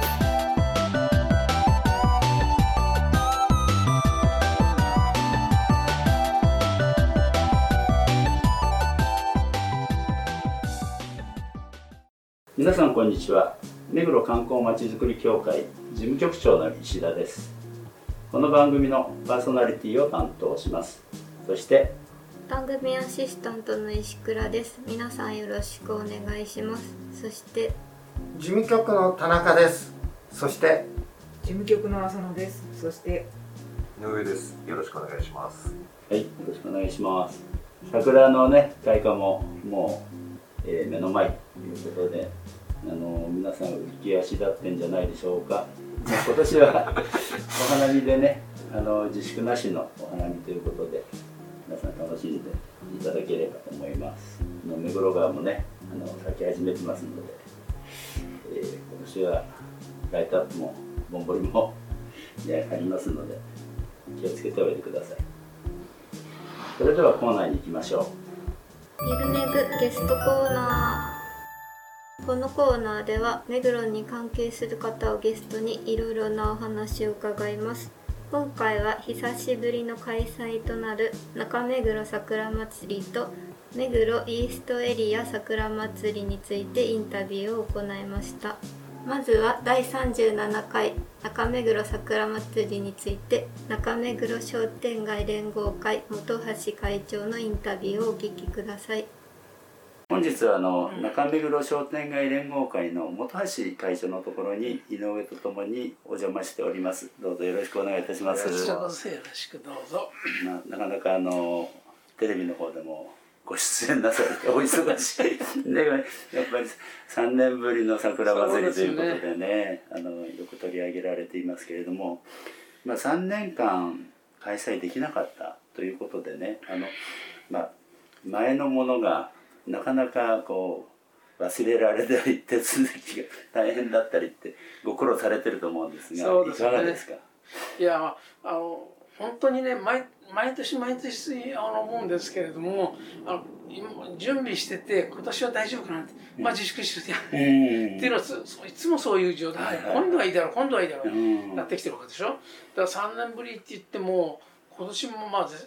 す。皆さんこんにちは。目黒観光まちづくり協会事務局長の石田です。この番組のパーソナリティを担当します。そして番組アシスタントの石倉です。皆さんよろしくお願いします。そして事務局の田中です。そして事務局の浅野です。そして井上です。よろしくお願いします。はいよろしくお願いします。桜のね開花ももう、えー目の前ということであの皆さん浮き足立ってんじゃないでしょうか。ま今年は お花見でねあの自粛なしのお花見ということで皆さん楽しんでいただければと思います。目黒川もねあの咲き始めてますので、えー今年はライトアップもぼんぼりも、ね、ありますので気をつけておいてください。それではコーナーに行きましょゆるめぐゲストコーナー。このコーナーでは目黒に関係する方をゲストにいろいろなお話を伺います。今回は久しぶりの開催となる中目黒桜まつりと目黒イーストエリア桜まつりについてインタビューを行いました。まずは第37回中目黒桜まつりについて中目黒商店街連合会本橋会長のインタビューをお聞きください。本日はあの中目黒商店街連合会の本橋会長のところに井上とともにお邪魔しております。どうぞよろしくお願いいたします。よろしくどうぞ。まあ、なかなかあのテレビの方でもご出演なされてお忙しい。ねやっぱり3年ぶりの桜祭りということでねあのよく取り上げられていますけれども、まあ、3年間開催できなかったということでねあの、まあ、前のものがなかなかこう忘れられたり手続きが大変だったりってご苦労されてると思うんですがそうですね。いかがですか？いやあの本当にね毎毎年毎年あの思うんですけれどもあの今準備してて今年は大丈夫かなって、まあ自粛してやっていうのはいつもそういう状態、はいはい。今度はいいだろう今度はいいだろう、うん。なってきてるわけでしょ。だから3年ぶりって言っても今年もまあぜ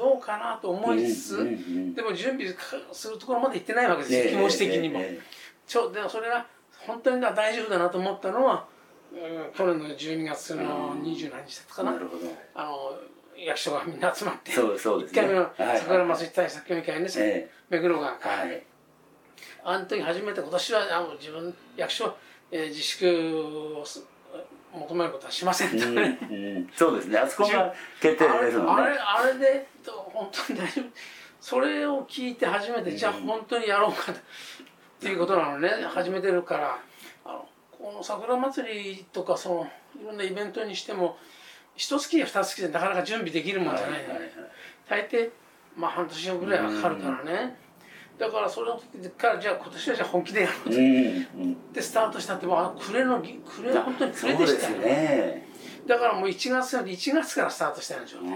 どうかなと思いつつ、でも準備かするところまで行ってないわけですよ、ね気持ち的にも。ええちょでもそれが本当に大丈夫だなと思ったのは、うん去年の12月の二十何日だったかな、なるほど。あの役所がみんな集まってそうそうです1回目のはいはい。桜祭り対策協議会ね、え目黒川えはい。あの時初めて今年はあの自分役所、えー自粛をす求めることはしませんと、うんねうん。そうですね。あそこが決定ですもんね。あれあれでと本当に大丈夫？それを聞いて初めて、じゃあ本当にやろうかっていうことなのね。始めてるから。あのこの桜祭りとかそのいろんなイベントにしても一月や二月でなかなか準備できるもんじゃない,、はいはいはい。大抵まあ半年ぐらいはかかるからね、だからそれの時からじゃあ今年はじゃあ本気でやろううんうんってスタートしたってもうあの暮れのぎ暮れ本当に暮れでしたよね。ね。だからもう1月より1月からスタートしたんでしょううね、ん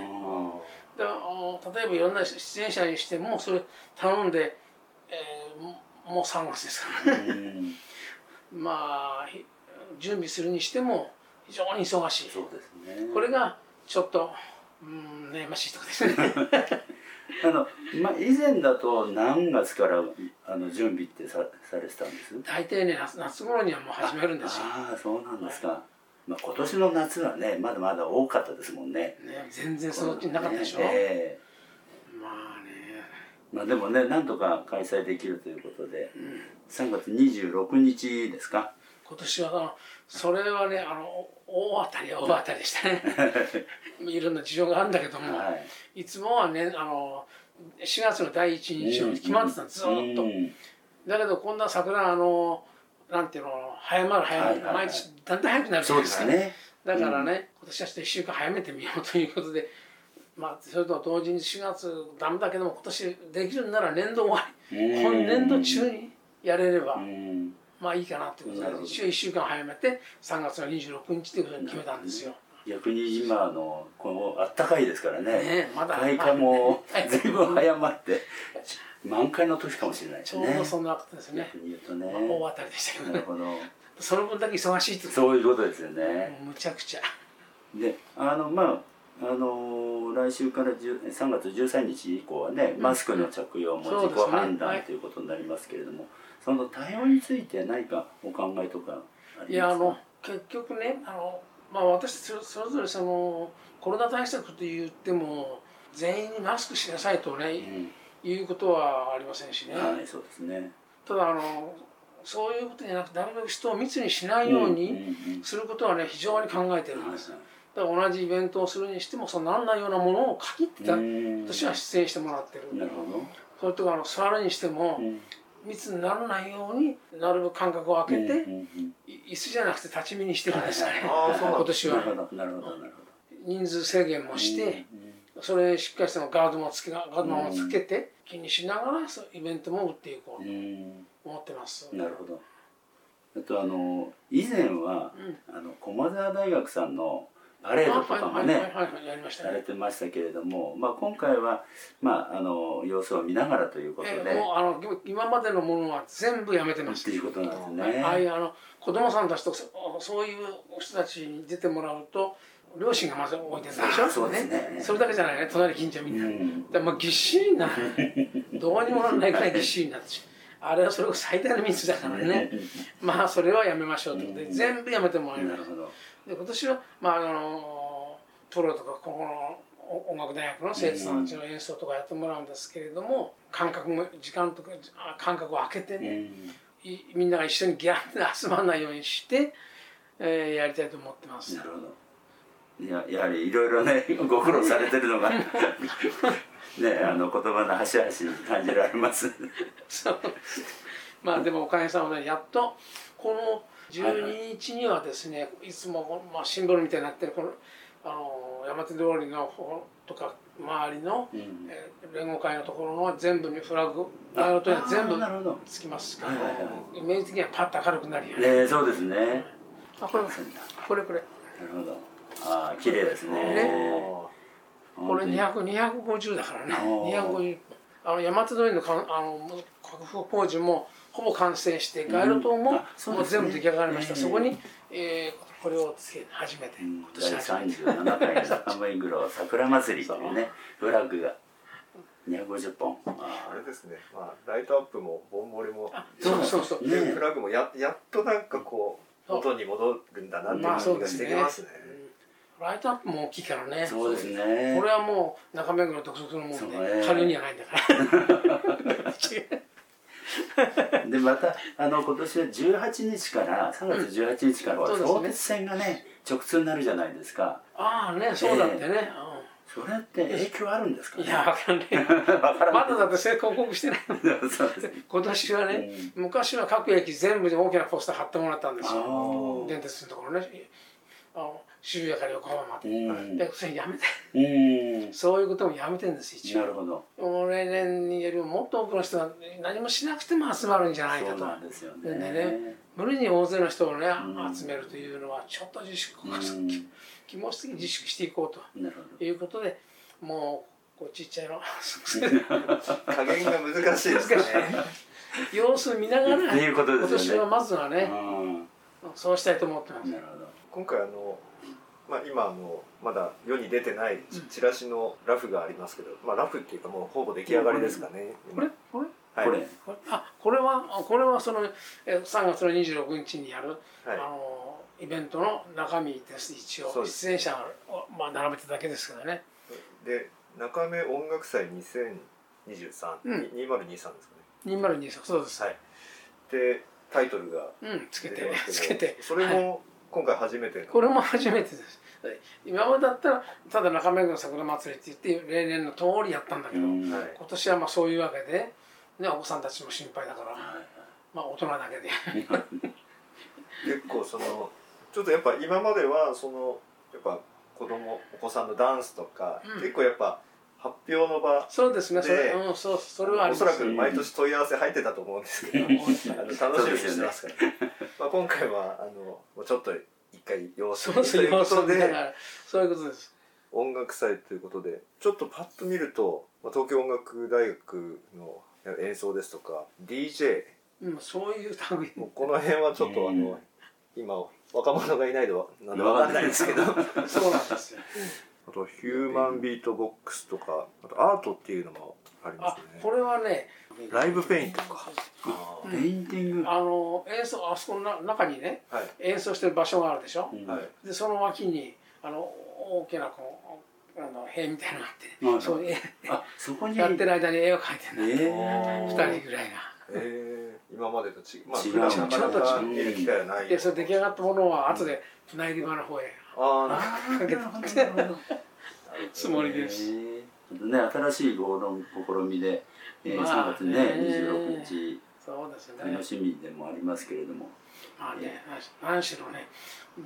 であの例えばいろんな出演者にしてもそれ頼んで、えーももう3月ですからね。うん。まあひ準備するにしても非常に忙しい。そうですね。これがちょっとうん悩ましいところですね あのま以前だと何月からあの準備ってさされてたんです？大体ね夏夏頃にはもう始めるんですよ、ああそうなんですか。まあ今年の夏はねまだまだ多かったですもんね。ね、全然そのうちなかったでしょ、ねえまあね。まあでもねなんとか開催できるということで、3月26日ですか？今年はあのそれはねあの大当たりは大当たりでしたね。いろんな事情があるんだけども、はい。いつもはねあの4月の第一日曜日決まってたんですずーっと、うん。だけど今度は桜あのなんていうの早まる早まる、毎年だんだん早くなるじゃそうでないですか。すね。だからね、今年はちょっと1週間早めてみようということでまあそれと同時に4月ダメだけども今年できるんなら年度終わり、今年度中にやれれば、うんまあいいかなってことでなる。ほど一応1週間早めて3月の26日ということに決めたんですよ。逆に今のこのあったかいですからね。ねえまだ開花もはい。随分早まって満開の年かもしれないでちすね。ょうどそんなことですね。言うとね。まあ大当たりでしたけどね。なるほど。その分だけ忙しいってそういうことですよね。むちゃくちゃ。であのまああの来週から10 3月13日以降はね、マスクの着用も自己判断はい。ということになりますけれども、その対応について何かお考えとかいやあの結局ねあの、まあ、私それぞれそのコロナ対策と言っても全員にマスクしなさいとね、いうことはありませんしね、うん、はいそうですね。ただあのそういうことじゃなくてなるべく人を密にしないようにんんすることはね非常に考えてるんです、はいだから同じイベントをするにしてもそうならないようなものを限ってたうん。私は出演してもらってる。なるほそれとかあの座るにしても、ど、うん密にならないようになるべく間隔を空けて、うんうんうん。い椅子じゃなくて立ち見にしてるんですよね、ああそうなん今年は。なるほどなるほどなるほ人数制限もして、どうん。それしっかりしたガードもつけガードもつけて気にしながらそうイベントも打っていこううとん。思ってます、なるほど。あとあの以前は、あの駒澤大学さんのパレードとかもねされねてましたけれども、まあ、今回は、まあ、あの様子を見ながらということで、えーもうあの今までのものは全部やめてまっしていうことなんですはいね。ああいうあの子供さんたちとそそういう人たちに出てもらうと両親がまず置いてるんでしょ？そうですね。それだけじゃないね。隣近所みんな、うん。でまあぎっしりになる。どうにもならないくらいぎっしりになってしまうあれはそれこそ最大の密だからね。まあそれはやめましょうということで全部やめてもらいましなるほど。で今年は、まあ、あのプロとかここの音楽大学の生徒さんたちの演奏とかやってもらうんですけれども間隔も時間とかあ間隔を空けてうね、みんなが一緒にギャンで集まらないようにして、えーやりたいと思ってますな。るほど。いややはりいろいろね ご苦労されてるのが ねあの言葉の端々に感じられます。そうまあでもおかげさまでやっとこの12日にはですね、いつもまあ、シンボルみたいになってるこのあの山手通りの方とか周りの、うんえー連合会のところの全部にフラッグライオットには全部あなるほど。つきますけど、はいはいはイメージ的にはパッと明るくなるよね。ねそうですね。あこれこれこれ。なるほど。ああ綺麗ですね。ね。これ本当に200 250だからね。おー。250あの山手通りのかんあの拡幅工事もほぼ完成して街路灯も,、もう全部出来上がりました、ええ。そこに、えーこれをつけ初めて、うん。今第年初めて。37回の中目黒桜祭りというね フラッグが250本。ああれですね、まあ、ライトアップもぼんぼりもあそうそうそう、ねでフラッグもややっとなんかこう元に戻るんだなっていうまあそう感じがしですねてきますね。ライトアップも大きいからね。そうですね。これはもう中目黒独特のもんでね。軽いんじゃないんだから でまたあの今年は18日から3月18日からは相鉄線がね直通になるじゃないですか。ああねそうだってね、それって影響あるんですかね？うんいやわかん ない。まだだって成功報告してない。今年はね、昔は各駅全部で大きなポスター貼ってもらったんですあよー。電鉄のところね。あの渋谷から横浜まで、うん。でそれやめて。うん。そういうこともやめてるんです一応。なるほど。もう例年によりももっと多くの人が何もしなくても集まるんじゃないかと。そうなんですよでねね無理に大勢の人をね、うん。集めるというのはちょっと自粛、うん。気持ち的に自粛していこうと。なるほど。いうことでもうこうちっちゃいの 加減が難しいですね。様子見ながらっていうこと今年はまずはね、うん。そうしたいと思ってます。なるほど。今回あの、まあ、今あのまだ世に出てないチラシのラフがありますけど、まあ、ラフっていうかもうほぼ出来上がりですかね。これこれはい、これ。あこれはあこれはそのえ3月の26日にやる、はい。あのイベントの中身です。一応出演者を、まあ、並べただけですけどね。で中目音楽祭2023、うん。2023ですかね。202そうです、はい。でタイトルがうんつけてつけて。それはい。も今回初めての、これも初めてです今までだったらただ中目黒桜祭りって言って例年の通りやったんだけど、うん。はい。今年はまあそういうわけで、ね、お子さんたちも心配だから、まあ大人だけで。結構そのちょっとやっぱ今まではそのやっぱ子供お子さんのダンスとか、うん。結構やっぱ発表の場そうですね。それ,、でうん、そうそれはありおそますらく毎年問い合わせ入ってたと思うんですけどあの楽しみにしてますから、まあ、今回はあのもうちょっと一回様子見ということで。そういうことです。音楽祭ということで。ちょっとパッと見るとまあ東京音楽大学の演奏ですとか DJ うん、そういう類もうこの辺はちょっとあの、うん今若者がいないのはなんでわかんないですけど。あそうなんですよ。とヒューマンビートボックスとかあとアートっていうのもありますねあこれはねライブペイントか。ペインティング。あの演奏あそこのな中にねはい。演奏してる場所があるでしょ、うん。はい。でその脇にあの大きなこうあの塀みたいなのがあって、はいそう絵あそこに。やってる間に絵を描いてるえんだ。ー。二人ぐらいが。えー、今までと違うまあ違う。普段なかなちょっかと見る機会はない。でそれ出来上がったものは後で内裏の方へ。ああかけて。つもりです。えーね、新しい合論試みで、えーまあ3月ね、26日、そうですね。楽しみでもありますけれども、まあね、何しろね、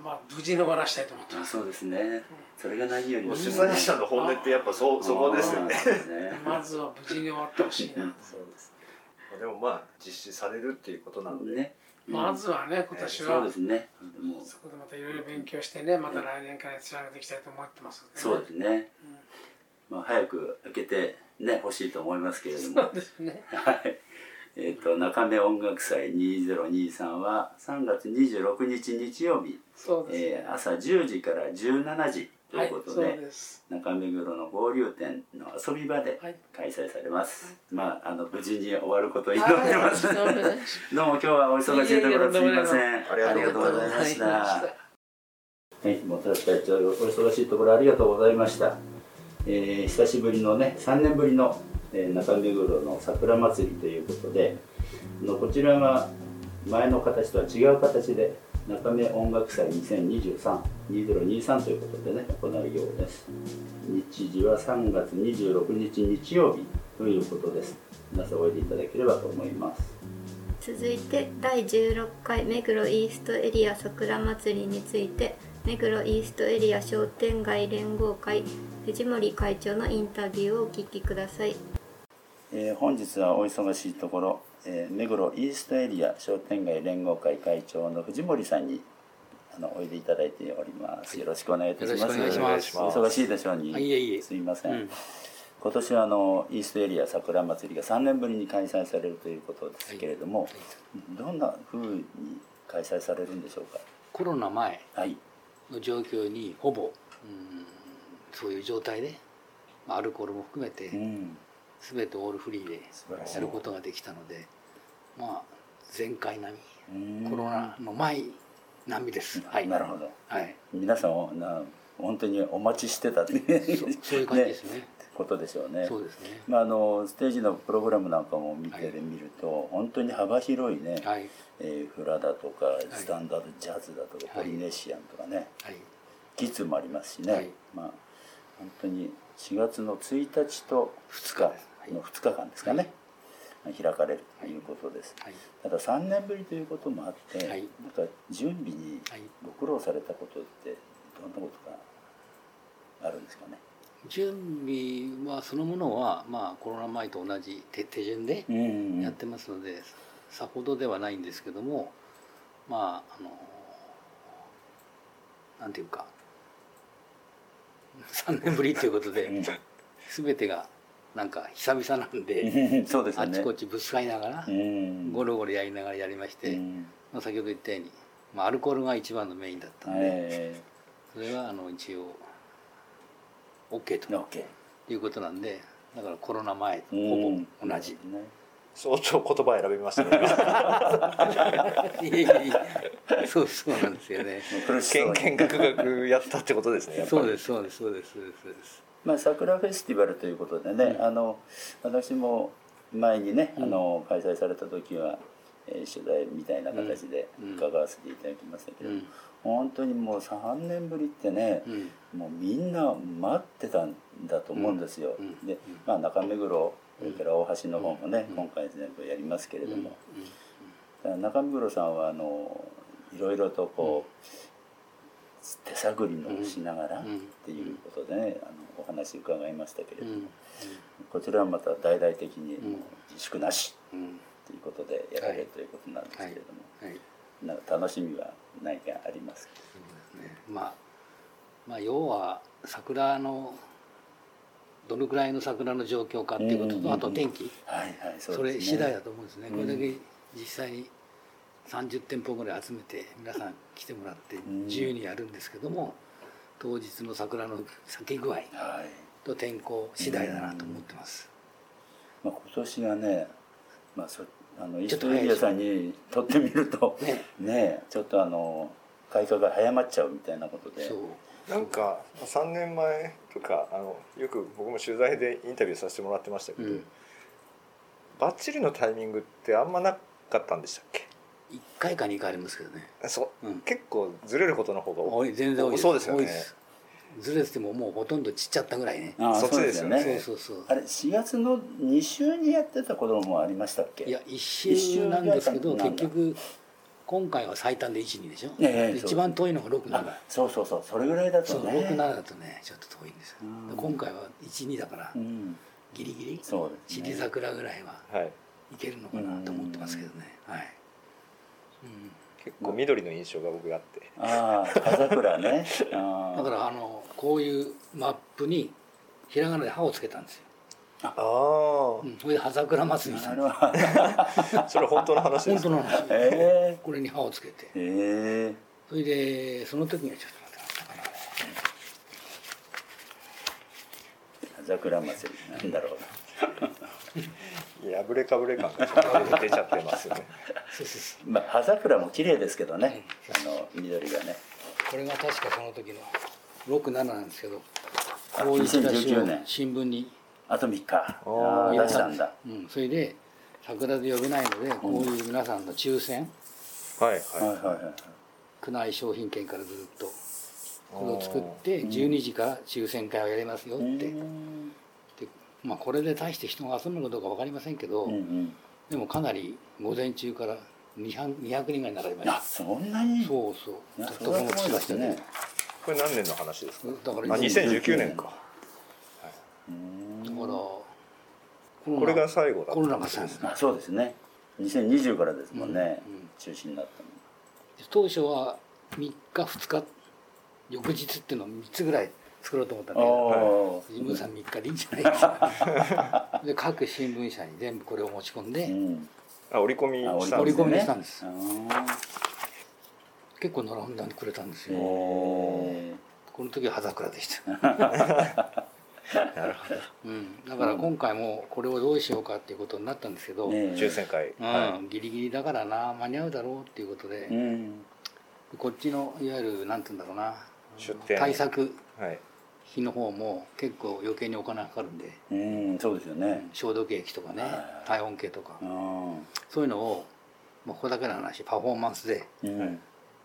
まあ無事に終わらしたいと思ってます。あそうですね、それが何よりもう主催者の本音ってやっぱそそこですよね。あーそうですね。まずは無事に終わってほしいな。そうです。でもまあ実施されるっていうことなので、ね、まずはね、今年そうはですね、そこでまたいろいろ勉強してね、また来年からつなげていきたいと思ってます。そうですね、まあ、早く開けてね、欲しいと思いますけれどもそう、ですね。はい。えっ、と、中目音楽祭2023は3月26日日曜日、そうですね。えー朝10時から17時とはいいうこ、とそうで、です。中目黒の合流店の遊び場ではい開催されます。まあ、あの、無事に終わることを祈ってます。はい どうも今日はお忙しいところすみません。ありがとうございました。はい、もう確かにちょっとお忙しいところありがとうございました。えー久しぶりのね、3年ぶりの、えー中目黒の桜祭りということで、のこちらが前の形とは違う形で、中目音楽祭2023、2023ということでね、行うようです。日時は3月26日日曜日ということです。皆さんおいでいただければと思います。続いて第16回目黒イーストエリア桜祭りについて目黒イーストエリア商店街連合会藤森会長のインタビューをお聞きくださいえー本日はお忙しいところ、えー目黒イーストエリア商店街連合会会長の藤森さんにあのおいでいただいております。よろしくお願いいたします。よろしくお願いしますお忙しいでしょうに。あいえいえすみません。うん今年はあのイーストエリア桜祭りが3年ぶりに開催されるということですけれども、どんな風に開催されるんでしょうか？コロナ前はい。の状況にほぼ、うん、そういう状態でまあアルコールも含めてうん。全てオールフリーでやることができたのでまあ前回並うん。みコロナの前並みです、はい。なるほど。はい。皆さんをな本当にお待ちしてたってそうそういう感じですね。ことでしょうね。そうですね。まあ、あのステージのプログラムなんかも見てはい。みると、本当に幅広いね、はい。えーフラだとかスタンダードジャズだとか、はい。ポリネシアンとかねはい。ギツもありますしね、はい。まあ本当に4月の1日と2日はい。の2日間ですかね、開かれるということです、はい。ただ3年ぶりということもあって、はい。なんか準備にはい。ご苦労されたことってどんなことがあるんですかね？準備はそのものはまあコロナ前と同じ手手順でうん。やってますので、さほどではないんですけどもまああのなんていうか3年ぶりということで全てがなんか久々なんで、そうですよね。あっちこっちぶつかりながら、うん。ゴロゴロやりながらやりまして、うん。まあ、先ほど言ったように、まあ、アルコールが一番のメインだったんで、えそれはあの一応 OK ー、ということなんでだからコロナ前とうん。ほぼ同じ。ね相当言葉選びましたね。そうそうなんですよね。苦しそうに見学学やったってことですねそうですそうですそうですそうですそうです。まあ、桜フェスティバルということでね、うん。あの私も前にね、うん。あの開催された時は、えー取材みたいな形でうん。伺わせていただきましたけど、うん。本当にもう3年ぶりってね、うん。もうみんな待ってたんだと思うんですよ、うん。で、まあ、中目黒それから大橋の方もね、うん。今回全部やりますけれども、中目黒さん。はあのいろいろとこう、手探りのしながらっうん。ていうことでね、あのお話伺いましたけれども、うん。こちらはまた大々的にうん。もう自粛なしうん。ということでやられるということなん。ですけれども、はいなん。か楽しみは何かありますかねまあまあ要は桜のどのくらいの桜の状況かっていうことと、あと天気。はいはいそれ次第だと思うんですね、うん。これだけ実際に30店舗ぐらい集めて皆さん来てもらってん。自由にやるんですけども、当日の桜の咲き具合はい。と天候次第だなと思ってます、まあ、今年はね、まあ、そあのイーちょっと早いストエリアさんにとってみるとね。ねちょっとあの開花が早まっちゃうみたいなことで。そうなんか3年前とかあのよく僕も取材でインタビューさせてもらってましたけど、うん。バッチリのタイミングってあんまなかったんでしたっけ？1回か2回ありますけどね。そう、うん。結構ずれることの方が多い。全然多いです。そうですよね。ずれててももうほとんど散っちゃったぐらいね。ああそっちですよね。そうそうそうあれ4月の2週にやってたこともありましたっけ？いや一周なんですけど結局今回は最短で12でしょ、ええそう。で一番遠いのが67あそうそうそうそれぐらいだそうとね67だとねちょっと遠いんですよ。うん。で今回は12だからうん。ギリギリ？そうですね。散り桜ぐらいははい。いけるのかなと思ってますけどね。はい、結構緑の印象が僕あって。ああ葉桜ね。だからあのこういうマップにひらがなで「歯をつけたんですよ、あ。あうん、それで葉桜祭りにしたあれはそれ本当の話です本当の話え。これに歯をつけて。ええ。えそれでその時にはちょっと桜祭りなんだろう破れかぶれ感が出ちゃってますよね。そうそうそう。まあ葉桜も綺麗ですけどね。あの緑がね。これが確かその時の67なんですけどこういうチラシ2019を年。新聞に、あと3日出したんだ。うん、それで桜で呼べないのでこういう皆さんの抽選。はいはい。ははいはい宮内商品券からずっと。これを作って12時から抽選会をやりますよって、でまあこれで大して人が集まるかどうか分かりませんけど、うんうん。でもかなり午前中から 200, 200人ぐらい並びまあしそんなに？たそうそう。いやとてもそれはすごいですね。いこれ何年の話ですか？だからあ2019年か。うん。だからコロナこれが最後だコロナが最後あそうですね。2020からですもんね、うんうん。中止になったの。当初は3日2日翌日っていうのを3つぐらい作ろうと思ったんだけど。お事務さん3日でいいんじゃないですかで各新聞社に全部これを持ち込んで、うん。あ折り込みあしたんです折り込みねしたんです。あ結構並んでくれたんですーよ、へこの時は葉桜でした、なるほど。うん、だから今回もこれをどうしようかっていうことになったんですけど、抽選会。うん。はギリギリだからな間に合うだろうっていうことで、うん。こっちのいわゆるなんて言うんだろうな出店。対策いはい。費の方も結構余計にお金かかるんでうんそうですよね。消毒液とかねはい。体温計とか。うん。そういうのを、まあ、ここだけの話パフォーマンスでうん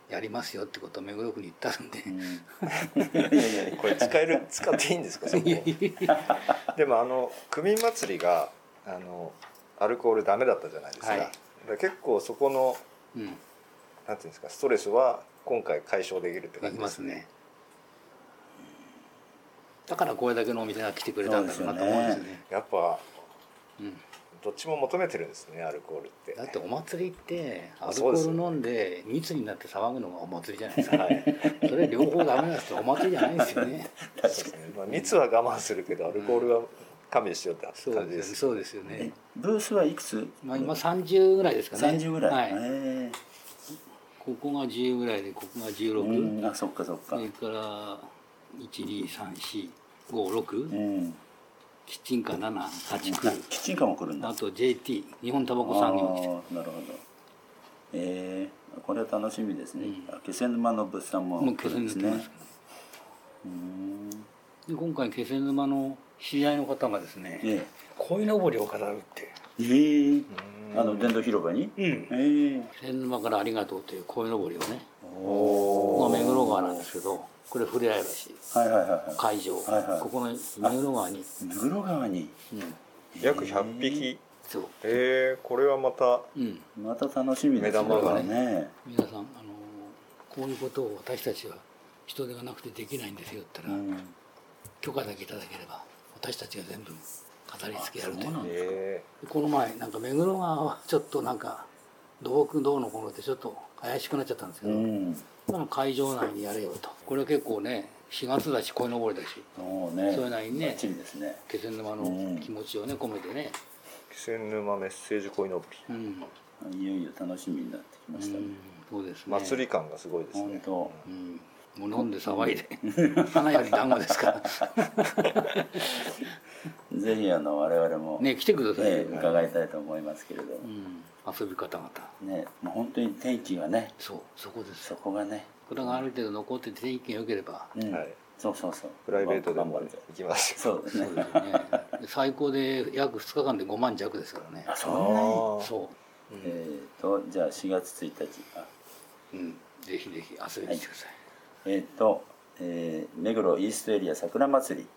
やりますよってことを目黒区に言ったんで、いやいやいやこれ使える 使っていいんですか でもあの区民祭りがあのアルコールダメだったじゃないですか,、はい。だから結構そこのうん。なんていうんですかストレスは今回解消できるってで感じですきますね。だからこれだけのお店が来てくれたんだろうなと思うんですよね。やっぱうん、どっちも求めてるんですねアルコールって。だってお祭りってアあルコール飲んで密になって騒ぐのがお祭りじゃないですか、はい。それ両方ダメなんですよお祭りじゃないんですよね。そうですね、まあ、密は我慢するけどアルコールは勘弁しようってそう感じですそうですよね、ブースはいくつ？まあ、今30ぐらいですかね。30ぐらい、はい、へここが10ぐらいでここがえ16、うん。あそっかそっか。それから1234566、うんキッチンカー789あキッチンカーも来るんだ。あと JT 日本タバコ産業なるほど。えー、これは楽しみですね、うん。あ気仙沼の物産も来るんですね。うんで今回気仙沼の知り合いの方がですねえ鯉のぼりを飾るってえええうん。あの電動広場に？うん。ええ気仙沼からありがとうという鯉のぼりをねおここが目黒川なんですけどこれ触れ合い橋はいはいはいは会場、はいはい。ここの目黒川に、い目黒川に？うん、約100匹？そう、えー、これはまたうん、また楽しみです目玉がね。皆さん、あのーこういうことを私たちは人手がなくてできないんですよって言ったら、うん。許可だけいただければ私たちが全部飾り付けやるという。この前なんか目黒川はちょっとなんか土木どうのこうのってちょっと怪しくなっちゃったんですけど、うん。まあ会場内にやれよと。これ結構ね4月だし鯉のぼりだし。そうね。そういうのにねね。気仙沼の気持ちをね込めてね、ー、気仙沼メッセージ恋のぼりうん。いよいよ楽しみになってきましたね、そうですね。祭り感がすごいですね。本当。うんもう飲んで騒いで。花より団子ですか。らぜひあの我々もね来てくださいよ、ね伺いたいと思いますけれども。うん、遊び方々。ねもう本当に天気がねそうそこです。そこがね。これがある程度残ってて天気が良ければ。うん。はい。そうそうそう。プライベートでも頑張って。行きますそうですね。最高で約2日間で5万弱ですからね。あそんなに？そえー、とじゃあ4月1日あう、うん、ぜひぜひ遊びに来てください、えっ、と、えー目黒イーストエリア桜祭り、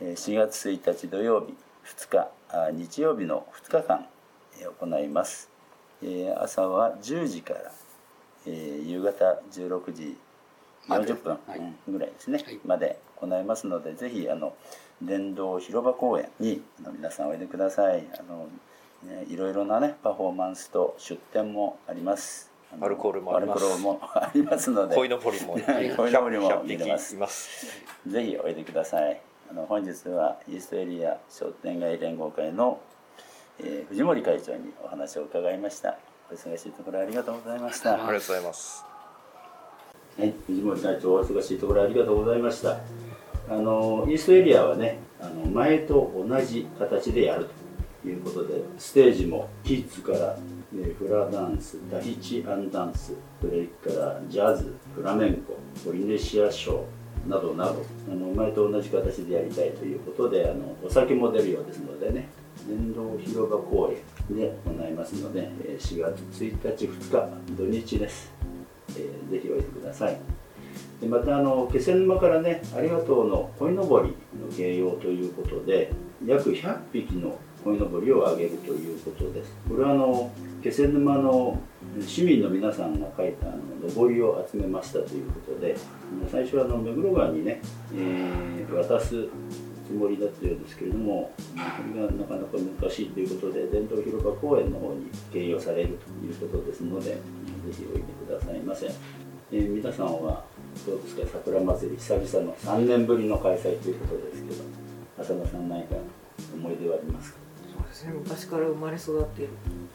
えー4月1日土曜日2日あ日曜日の2日間、えー行います、えー朝は10時から、えー夕方16時40分ぐらいですね、はい。まで行いますのでぜひあの電動広場公園にあの皆さんおいでください。あの、ね、いろいろなねパフォーマンスと出店もありますアルコールもありますアルコールもありますので。恋のぼりもはい鯉のぼりも100見れます。匹います。ぜひおいでください。あの本日はイーストエリア商店街連合会の、えー藤森会長にお話を伺いました。お忙しいところありがとうございました。ありがとうございます。はい、藤森会長お忙しいところありがとうございました。あのイーストエリアはねあの前と同じ形でやるということでステージもキッズから、えフラダンスタヒチアンダンスそれからジャズフラメンコポリネシアショーなどなどあの前と同じ形でやりたいということであのお酒も出るようですのでね電動広場公園で行いますのでえ4月1日2日土日です。えーぜひおいでください。でまたあの気仙沼からねありがとうの鯉のぼりの芸用ということで約100匹の鯉のぼりをあげるということです。これはあの気仙沼の市民の皆さんが書いたあののぼりを集めましたということで最初はあの目黒川にね、えー渡すつもりだったようですけれどもこれがなかなか難しいということで伝統広場公園の方に掲揚されるということですのでぜひおいでくださいませ、えー皆さんはどうですか？桜祭り久々の3年ぶりの開催ということですけど浅田さん何か思い出はありますか？そうですね。昔から生まれ育っている、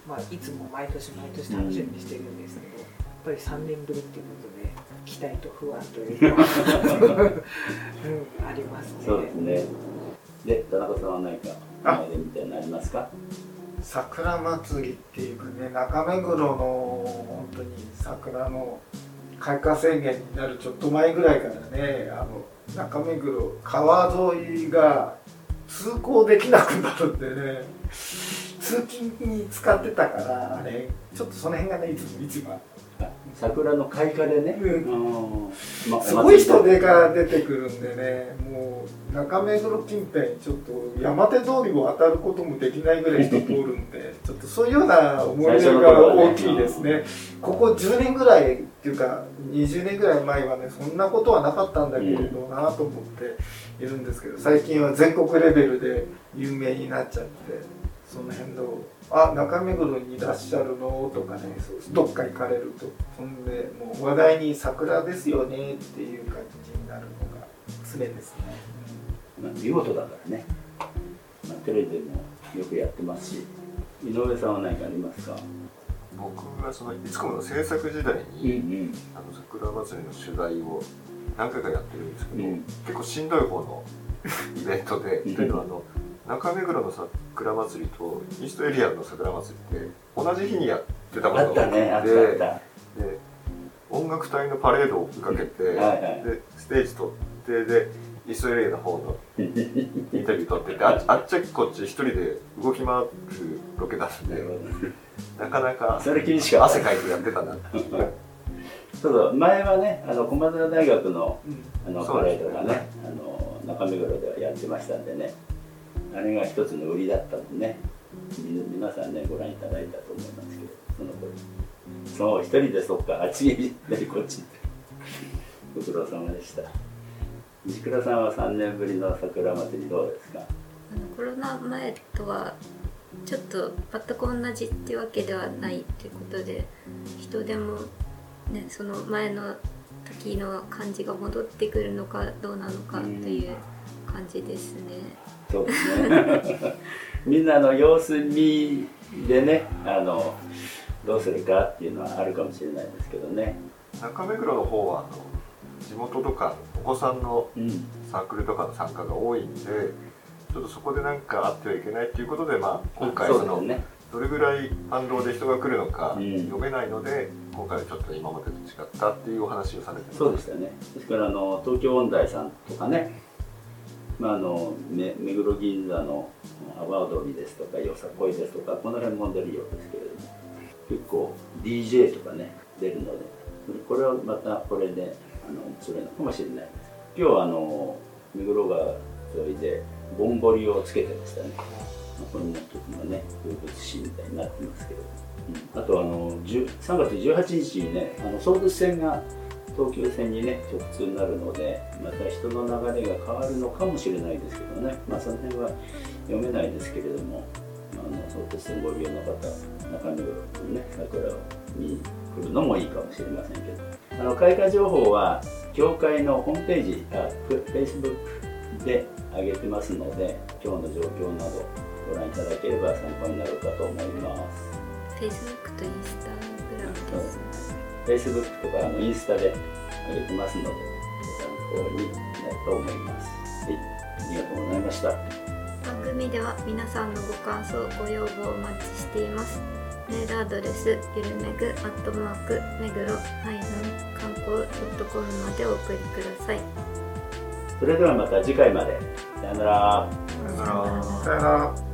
まあ、いつも毎年毎年楽しみにしてるんですけど、やっぱり3年ぶりっていうことで期待と不安というのは、うん、ありますね。そうですね。で田中さんは何か思い出みたいなのありますか？桜祭りっていうかね中目黒の本当に桜の開花宣言になるちょっと前ぐらいからねあの中目黒川沿いが通行できなくなるんでね。通勤に使ってたからあれちょっとその辺がねいつも一番桜の開花でね、ううんますごい人手が出てくるんでね。もう中目黒近辺ちょっと山手通りを渡ることもできないぐらい人通るんで ちょっとそういうような思い出が大きいですね。ここ10年ぐらいっていうか20年ぐらい前はねそんなことはなかったんだけれどなと思っているんですけど最近は全国レベルで有名になっちゃってその辺の「あ中目黒にいらっしゃるの?」とかね。そうどっか行かれると。そんでもう話題に「桜ですよね」っていう感じになるのが常ですね。まあ、見事だからね、まあ、テレビでもよくやってますし。井上さんは何かありますか？僕がそのいつこの制作時代に、ん。あの桜祭りの取材を何回かやってるんですけど、うん。結構しんどい方の イベントで、うん。というのはあの中目黒の桜祭りとイーストエリアの桜祭りって同じ日にやってたことがあったねで音楽隊のパレードを追っかけて、はいはい。でステージ撮ってでイーストエリアの方の インタビュー撮っててああっちこっち一人で動き回るロケだったんでなかなかそれ厳しかった。汗かいてやってたな。そうそう前はねあの駒澤大学のあのパレードがねあの中目黒ではやってましたんでねあれが一つの売りだったんでね。み皆さんねご覧いただいたと思いますけどその頃そう一人でそっかあっちに行っこっち。ご苦労様でした。西倉さんは3年ぶりの桜祭りどうですか？あのコロナ前とはちょっと全く同じっていうわけではないっていうことで人でもねその前の時の感じが戻ってくるのかどうなのかという感じですね。そうですね。みんなの様子見でねあのどうするかっていうのはあるかもしれないですけどね。中目黒の方はあの地元とかお子さんのうん。サークルとかの参加が多いんでちょっとそこでなんかあってはいけないっていうことで、まあ、今回そのね。どれぐらい反動で人が来るのかうん。読めないので、今回はちょっと今までと違ったっていうお話をされてます。そうでしたね。ですからあの東京音大さんとかね、まあ、あの目黒銀座の阿波踊りですとかよさこいですとかこの辺も出るようですけれども。結構 DJ とかね出るので。これはまたこれであの面白いのかもしれない今日はあの目黒川沿いでぼんぼりをつけてましたね。まあこれも一つのね風物詩みたいになってますけど、うん、あとあの3月18日にねあの総武線が東急線にね直通になるのでまた人の流れが変わるのかもしれないですけどねまあその辺は読めないですけれどもあの総武線ご利用の方中目黒ね桜を見に来るのもいいかもしれませんけどあの開花情報は教会のホームページあフェイスブックで上げてますので今日の状況などご覧いただければ参考になるかと思います。Facebook とインスタグラムです。Facebook とかあのインスタで上げてますので、ご参考になると思います。はい、ありがとうございました。番組では皆さんのご感想ご要望をお待ちしていますメールアドレスゆるめぐアットマーク目黒ハイフン観光ドットコムまでお送りくださいそれではまた次回まで。さよなら。さよならさよなら